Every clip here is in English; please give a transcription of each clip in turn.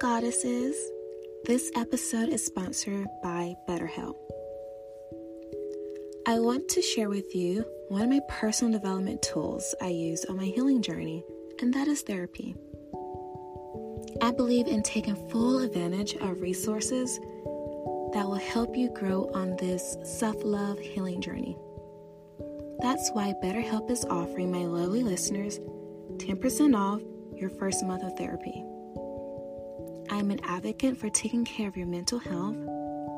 Goddesses. This episode is sponsored by BetterHelp. I want to share with you one of my personal development tools I use on my healing journey, and that is therapy. I believe in taking full advantage of resources that will help you grow on this self love healing journey. That's why BetterHelp is offering my lovely listeners 10% off your first month of therapy. I'm an advocate for taking care of your mental health.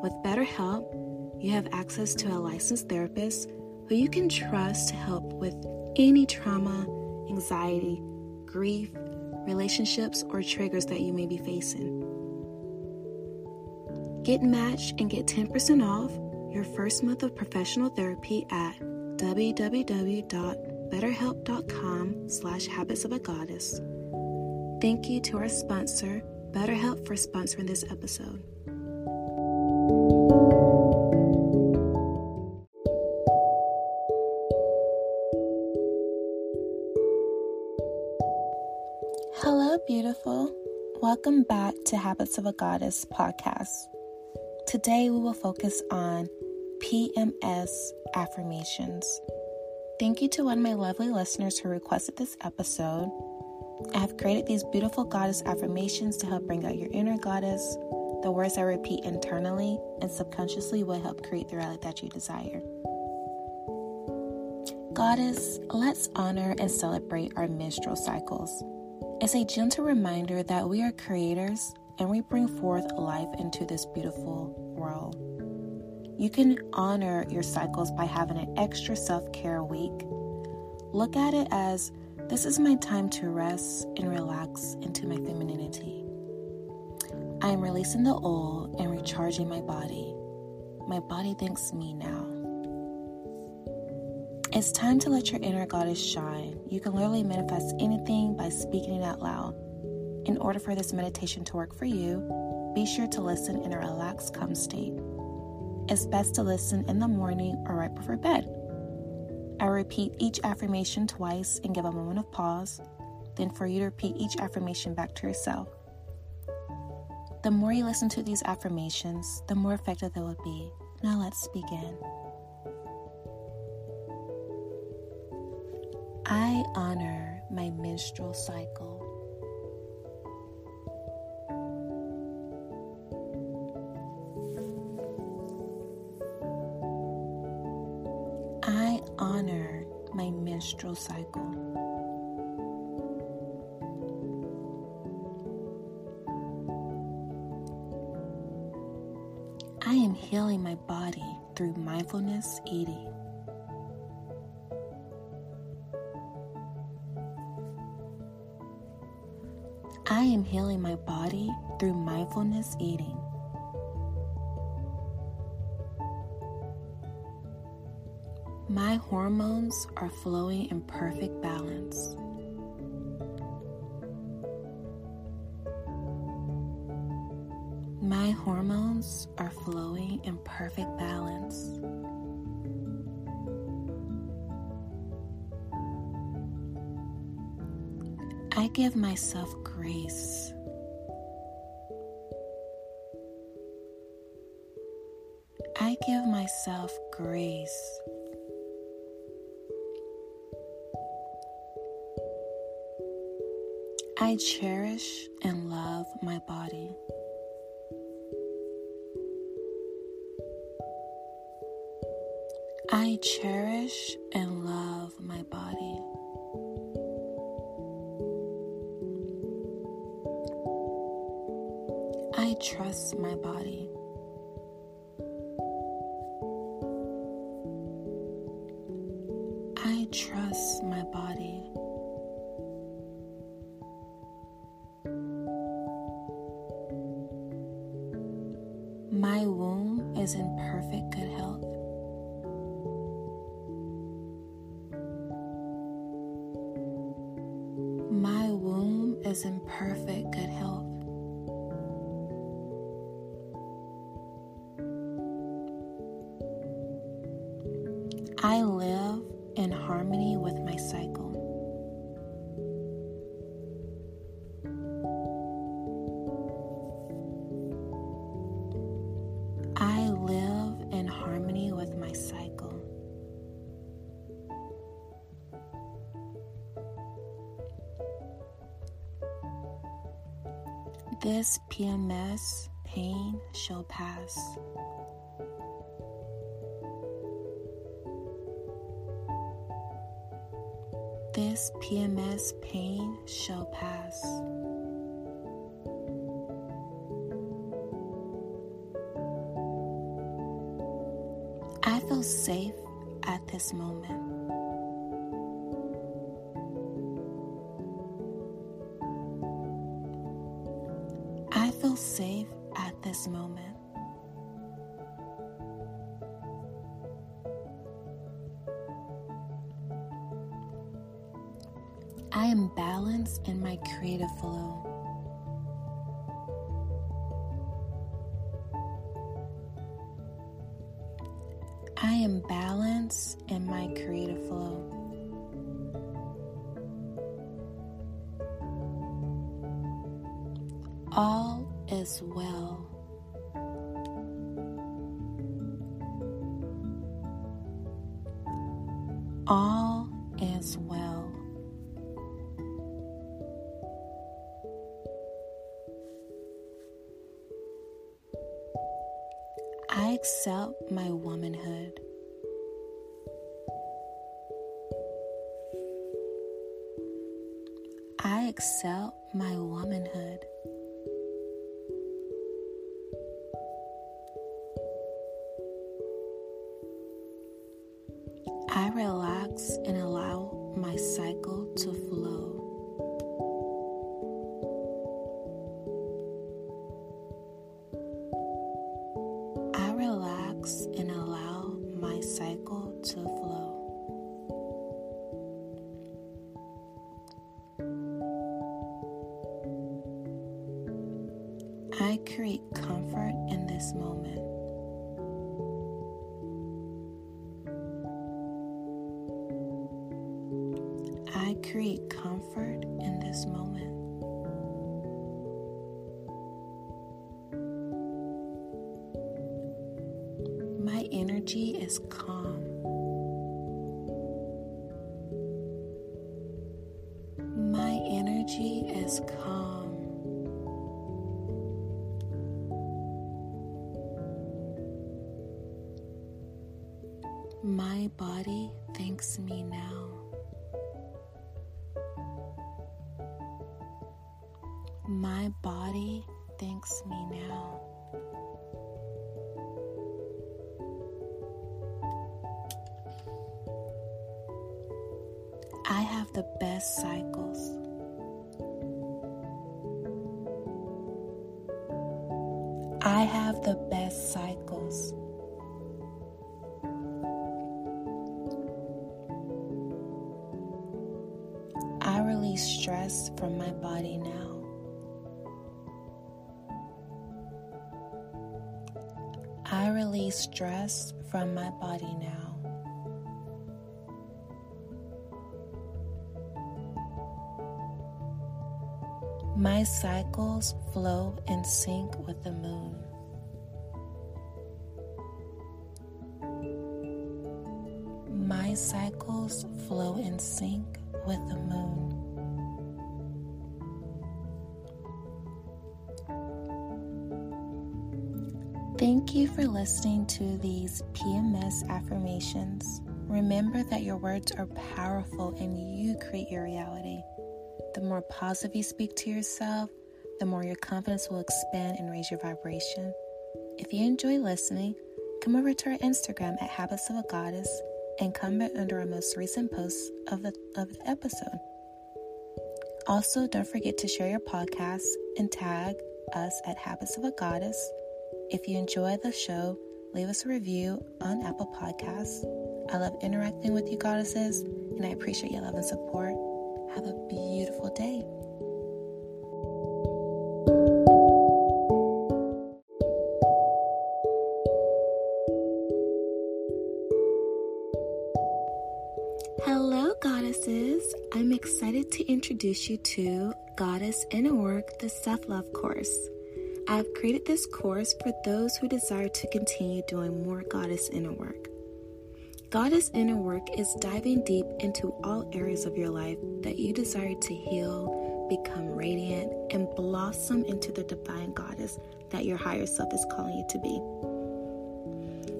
With BetterHelp, you have access to a licensed therapist who you can trust to help with any trauma, anxiety, grief, relationships, or triggers that you may be facing. Get matched and get 10% off your first month of professional therapy at www.betterhelp.com slash habits of a goddess. Thank you to our sponsor, BetterHelp, for sponsoring this episode. Hello, beautiful. Welcome back to Habits of a Goddess podcast. Today we will focus on PMS affirmations. Thank you to one of my lovely listeners who requested this episode. I have created these beautiful goddess affirmations to help bring out your inner goddess. The words I repeat internally and subconsciously will help create the reality that you desire. Goddess, let's honor and celebrate our menstrual cycles. It's a gentle reminder that we are creators and we bring forth life into this beautiful world. You can honor your cycles by having an extra self care week. Look at it as this is my time to rest and relax into my femininity. I am releasing the old and recharging my body. My body thanks me now. It's time to let your inner goddess shine. You can literally manifest anything by speaking it out loud. In order for this meditation to work for you, be sure to listen in a relaxed, calm state. It's best to listen in the morning or right before bed. I repeat each affirmation twice and give a moment of pause, then for you to repeat each affirmation back to yourself. The more you listen to these affirmations, the more effective they will be. Now let's begin. I honor my menstrual cycle. Menstrual cycle. I am healing my body through mindfulness eating. I am healing my body through mindfulness eating. My hormones are flowing in perfect balance. My hormones are flowing in perfect balance. I give myself grace. I give myself grace. I cherish and love my body. I cherish and love my body. I trust my body. I trust my body. Is in perfect good health. I live This PMS pain shall pass. This PMS pain shall pass. I feel safe at this moment. I am balanced in my creative flow. I am balanced in my creative flow. All is well. All is well. Accept my womanhood. I accept my womanhood. I relax and allow my cycle to flow. I create comfort in this moment. I create comfort in this moment. My energy is calm. My energy is calm. Body thanks me now. My body thanks me now. I have the best cycles. I have the best cycles. Release stress from my body now. I release stress from my body now. My cycles flow in sync with the moon. My cycles flow in sync with the moon. Thank you for listening to these PMS affirmations. Remember that your words are powerful and you create your reality. The more positive you speak to yourself, the more your confidence will expand and raise your vibration. If you enjoy listening, come over to our Instagram at Habits of a Goddess and comment under our most recent posts of the, of the episode. Also, don't forget to share your podcast and tag us at Habits of a Goddess. If you enjoy the show, leave us a review on Apple Podcasts. I love interacting with you, goddesses, and I appreciate your love and support. Have a beautiful day. Hello, goddesses. I'm excited to introduce you to Goddess Inner Work, the Self Love course. I've created this course for those who desire to continue doing more Goddess Inner Work. Goddess Inner Work is diving deep into all areas of your life that you desire to heal, become radiant, and blossom into the divine goddess that your higher self is calling you to be.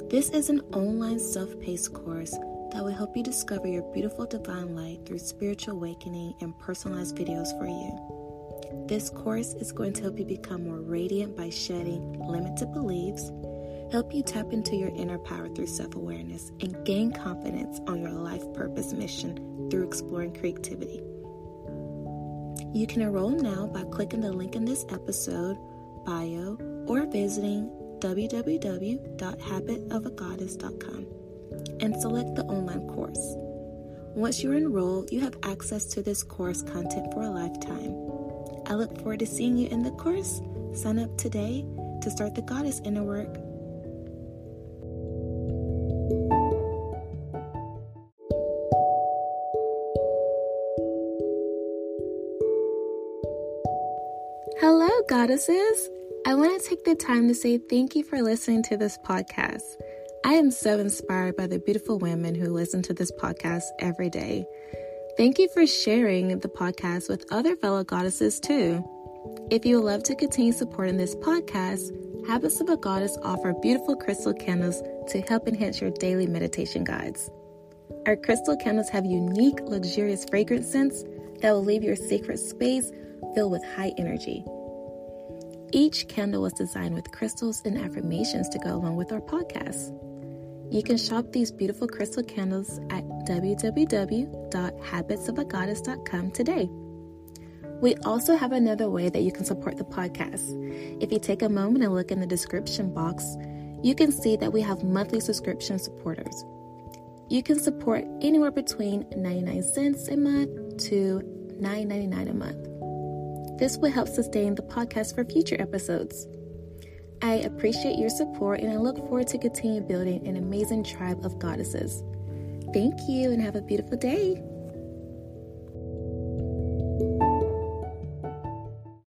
This is an online self paced course that will help you discover your beautiful divine light through spiritual awakening and personalized videos for you. This course is going to help you become more radiant by shedding limited beliefs, help you tap into your inner power through self awareness, and gain confidence on your life purpose mission through exploring creativity. You can enroll now by clicking the link in this episode bio or visiting www.habitofagoddess.com and select the online course. Once you're enrolled, you have access to this course content for a lifetime. I look forward to seeing you in the course. Sign up today to start the Goddess Inner Work. Hello, goddesses! I want to take the time to say thank you for listening to this podcast. I am so inspired by the beautiful women who listen to this podcast every day. Thank you for sharing the podcast with other fellow goddesses too. If you would love to continue supporting this podcast, Habits of a Goddess offer beautiful crystal candles to help enhance your daily meditation guides. Our crystal candles have unique, luxurious fragrance scents that will leave your sacred space filled with high energy. Each candle was designed with crystals and affirmations to go along with our podcast. You can shop these beautiful crystal candles at www.habitsofagoddess.com today. We also have another way that you can support the podcast. If you take a moment and look in the description box, you can see that we have monthly subscription supporters. You can support anywhere between 99 cents a month to $9.99 a month. This will help sustain the podcast for future episodes. I appreciate your support and I look forward to continue building an amazing tribe of goddesses. Thank you and have a beautiful day.